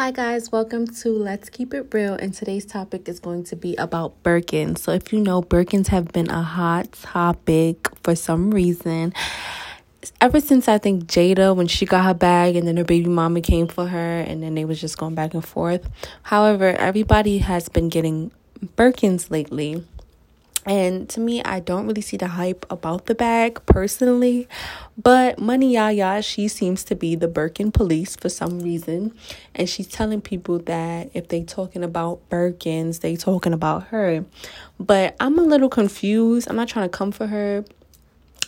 Hi, guys, welcome to Let's Keep It Real. And today's topic is going to be about Birkins. So, if you know, Birkins have been a hot topic for some reason. Ever since I think Jada, when she got her bag and then her baby mama came for her, and then they was just going back and forth. However, everybody has been getting Birkins lately. And to me, I don't really see the hype about the bag personally. But Money Yaya, she seems to be the Birkin police for some reason. And she's telling people that if they talking about Birkins, they talking about her. But I'm a little confused. I'm not trying to come for her.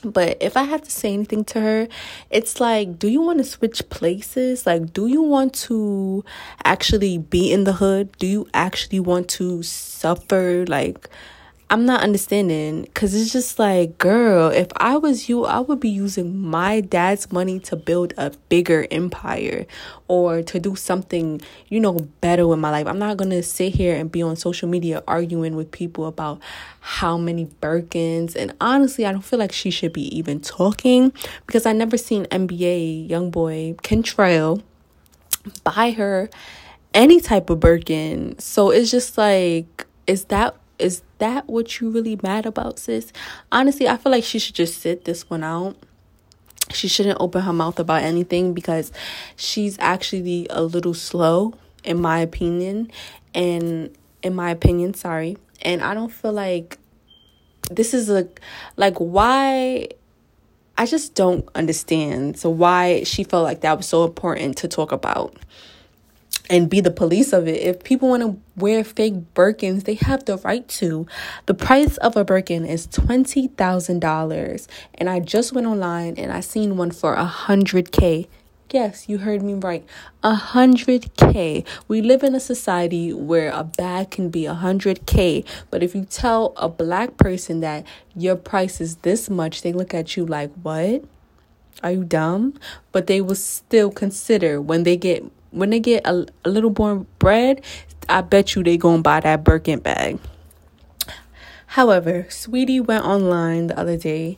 But if I have to say anything to her, it's like, do you want to switch places? Like, do you want to actually be in the hood? Do you actually want to suffer? Like, I'm not understanding because it's just like, girl, if I was you, I would be using my dad's money to build a bigger empire or to do something, you know, better with my life. I'm not going to sit here and be on social media arguing with people about how many Birkins. And honestly, I don't feel like she should be even talking because I never seen NBA YoungBoy Kentrell buy her any type of Birkin. So it's just like, is that is that what you really mad about, sis? Honestly, I feel like she should just sit this one out. She shouldn't open her mouth about anything because she's actually a little slow, in my opinion. And in my opinion, sorry. And I don't feel like this is a like why I just don't understand. So why she felt like that was so important to talk about and be the police of it. If people want to wear fake Birkins, they have the right to. The price of a Birkin is $20,000. And I just went online and I seen one for a 100K. Yes, you heard me right. A hundred K. We live in a society where a bag can be a hundred K. But if you tell a black person that your price is this much, they look at you like, what? Are you dumb? But they will still consider when they get when they get a, a little more bread, I bet you they gonna buy that Birkin bag. However, Saweetie went online the other day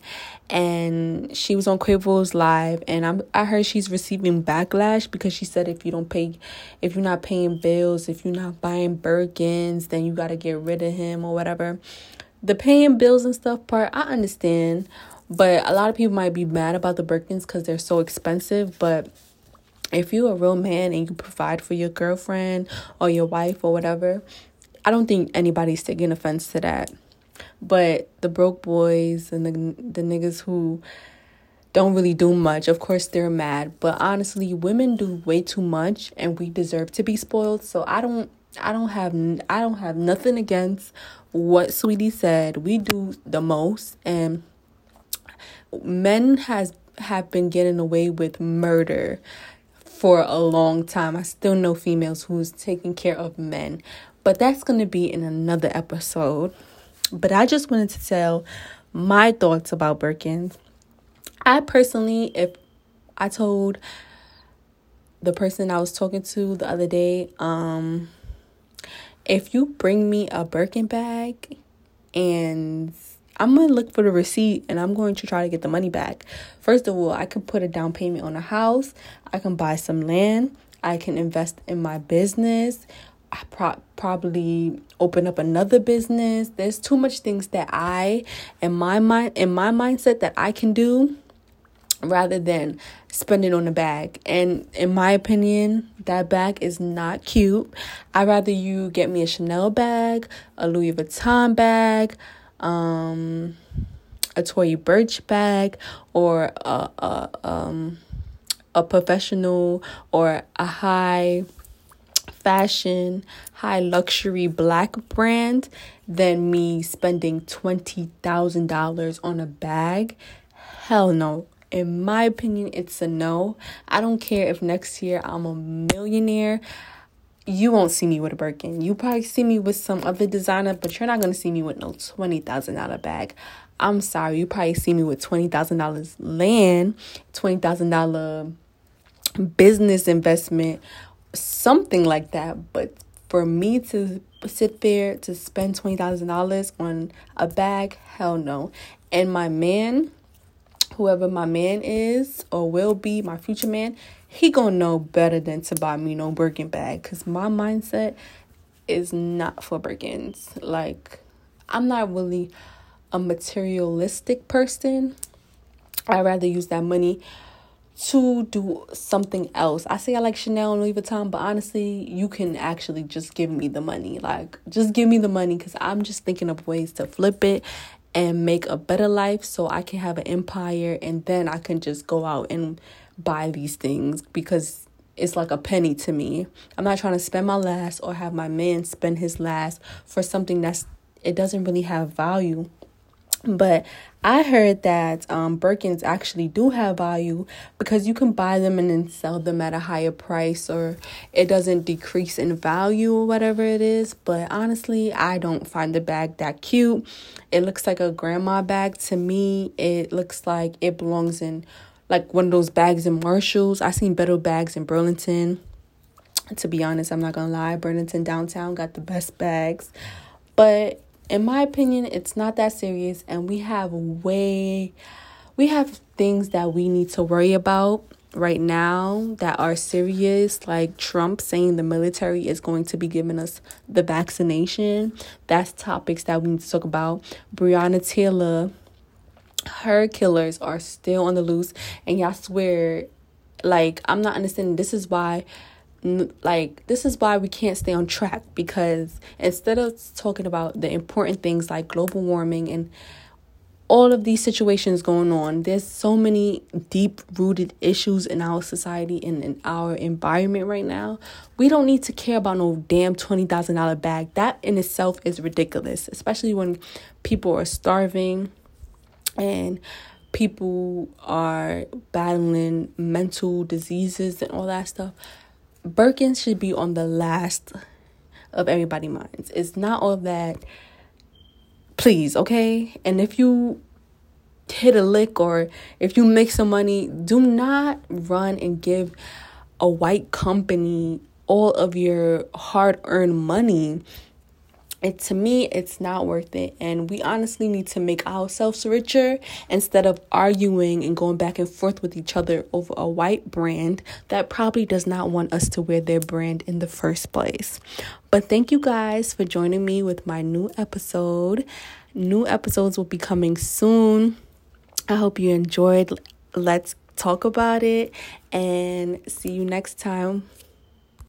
and she was on Quavo's live and I'm I heard she's receiving backlash because she said if you don't pay if you're not paying bills, if you're not buying Birkins, then you gotta get rid of him or whatever. The paying bills and stuff part, I understand. But a lot of people might be mad about the Birkins because they're so expensive. But if you're a real man and you provide for your girlfriend or your wife or whatever, I don't think anybody's taking offense to that. But the broke boys and the the niggas who don't really do much, of course they're mad. But honestly, women do way too much and we deserve to be spoiled. So I don't I don't have I don't have nothing against what Saweetie said. We do the most and men has have been getting away with murder for a long time. I still know females who's taking care of men, but that's going to be in another episode. But I just wanted to tell my thoughts about Birkins. I personally, if I told the person I was talking to the other day, um, if you bring me a Birkin bag and I'm going to look for the receipt and I'm going to try to get the money back. First of all, I can put a down payment on a house, I can buy some land, I can invest in my business. I pro- probably open up another business. There's too much things that I in my mind in my mindset that I can do rather than spending on a bag. And in my opinion, that bag is not cute. I'd rather you get me a Chanel bag, a Louis Vuitton bag, um, a Tory Burch bag or a, a, um, a professional or a high fashion, high luxury black brand than me spending $20,000 on a bag. Hell no. In my opinion, it's a no. I don't care if next year I'm a millionaire you won't see me with a Birkin. You probably see me with some other designer, but you're not gonna see me with no twenty thousand dollar bag. I'm sorry, you probably see me with twenty thousand dollars land, twenty thousand dollar business investment, something like that. But for me to sit there to spend twenty thousand dollars on a bag, hell no. And my man, whoever my man is or will be, my future man, he gonna know better than to buy me no Birkin bag because my mindset is not for Birkins. Like, I'm not really a materialistic person. I'd rather use that money to do something else. I say I like Chanel and Louis Vuitton, but honestly, you can actually just give me the money. Like, just give me the money because I'm just thinking of ways to flip it and make a better life so I can have an empire and then I can just go out and buy these things because it's like a penny to me. I'm not trying to spend my last or have my man spend his last for something that's it doesn't really have value. But I heard that um, Birkins actually do have value because you can buy them and then sell them at a higher price or it doesn't decrease in value or whatever it is. But honestly, I don't find the bag that cute. It looks like a grandma bag to me. It looks like it belongs in like one of those bags in Marshalls. I seen better bags in Burlington. To be honest, I'm not gonna lie, Burlington downtown got the best bags. But in my opinion, it's not that serious, and we have way, we have things that we need to worry about right now that are serious, like Trump saying the military is going to be giving us the vaccination. That's topics that we need to talk about. Breonna Taylor her killers are still on the loose. And y'all swear like i'm not understanding. This is why like this is why we can't stay on track because instead of talking about the important things like global warming and all of these situations going on there's so many deep rooted issues in our society and in our environment right now. We don't need to care about no damn $20000 bag. That in itself is ridiculous especially when people are starving and people are battling mental diseases and all that stuff, Birkin should be on the last of everybody's minds. It's not all that. Please, okay? And if you hit a lick or if you make some money, do not run and give a white company all of your hard earned money it to me it's not worth it. And we honestly need to make ourselves richer instead of arguing and going back and forth with each other over a white brand that probably does not want us to wear their brand in the first place. But thank you guys for joining me with my new episode. New episodes will be coming soon. I hope you enjoyed. Let's talk about it and see you next time